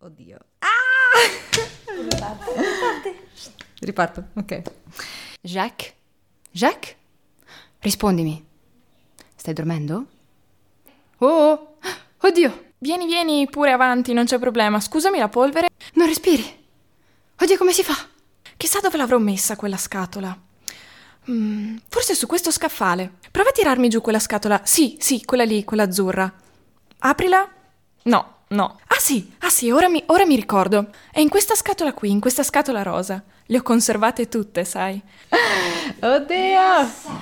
Oddio. Ah! Riparto, ok. Jacques? Jacques? Rispondimi. Stai dormendo? Oh! Oddio! Vieni, vieni pure avanti, non c'è problema. Scusami la polvere. Non respiri! Oddio, come si fa? Chissà dove l'avrò messa quella scatola. Mm, forse su questo scaffale. Prova a tirarmi giù quella scatola. Sì, sì, quella lì, quella azzurra. Aprila. No, no. Ah sì, ah sì, ora mi, ora mi ricordo. È in questa scatola qui, in questa scatola rosa. Le ho conservate tutte, sai. Oddio!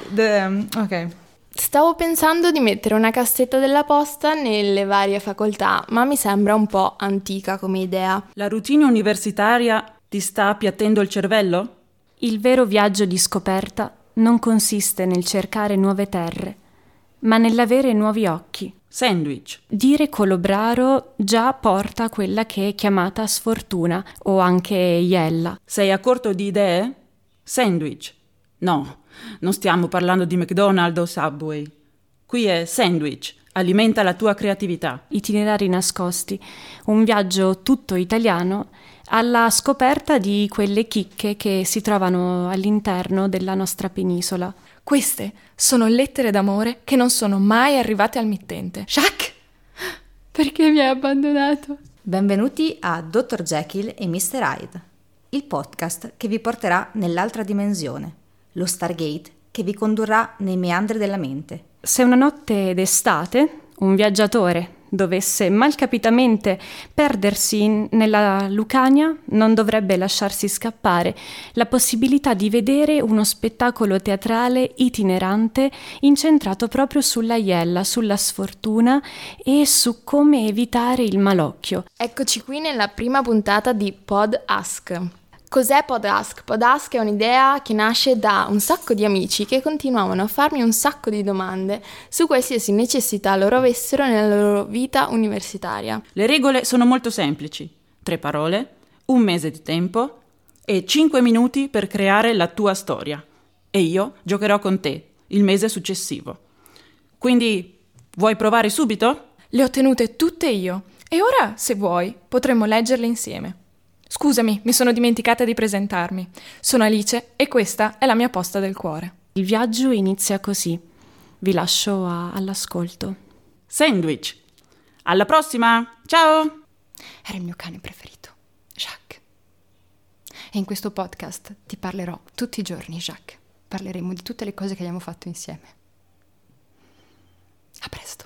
The- ok. Stavo pensando di mettere una cassetta della posta nelle varie facoltà, ma mi sembra un po' antica come idea. La routine universitaria ti sta appiattendo il cervello? Il vero viaggio di scoperta non consiste nel cercare nuove terre, ma nell'avere nuovi occhi. Sandwich. Dire colobraro già porta a quella che è chiamata sfortuna o anche iella. Sei a corto di idee? Sandwich. No, non stiamo parlando di McDonald's o Subway. Qui è sandwich. Alimenta la tua creatività. Itinerari nascosti, un viaggio tutto italiano alla scoperta di quelle chicche che si trovano all'interno della nostra penisola. Queste sono lettere d'amore che non sono mai arrivate al mittente. Jacques! Perché mi hai abbandonato? Benvenuti a Dr. Jekyll e Mr. Hyde, il podcast che vi porterà nell'altra dimensione, lo Stargate che vi condurrà nei meandri della mente. Se una notte d'estate un viaggiatore dovesse malcapitamente perdersi in- nella Lucania, non dovrebbe lasciarsi scappare la possibilità di vedere uno spettacolo teatrale itinerante incentrato proprio sulla iella, sulla sfortuna e su come evitare il malocchio. Eccoci qui nella prima puntata di Pod Ask. Cos'è Pod Ask? Pod Ask è un'idea che nasce da un sacco di amici che continuavano a farmi un sacco di domande su qualsiasi necessità loro avessero nella loro vita universitaria. Le regole sono molto semplici. Tre parole, un mese di tempo e cinque minuti per creare la tua storia. E io giocherò con te il mese successivo. Quindi, vuoi provare subito? Le ho tenute tutte io. E ora, se vuoi, potremmo leggerle insieme. Scusami, mi sono dimenticata di presentarmi. Sono Alice e questa è la mia posta del cuore. Il viaggio inizia così. Vi lascio a- all'ascolto. Sandwich. Alla prossima! Ciao! Era il mio cane preferito, Jacques. E in questo podcast ti parlerò tutti i giorni, Jacques. Parleremo di tutte le cose che abbiamo fatto insieme. A presto.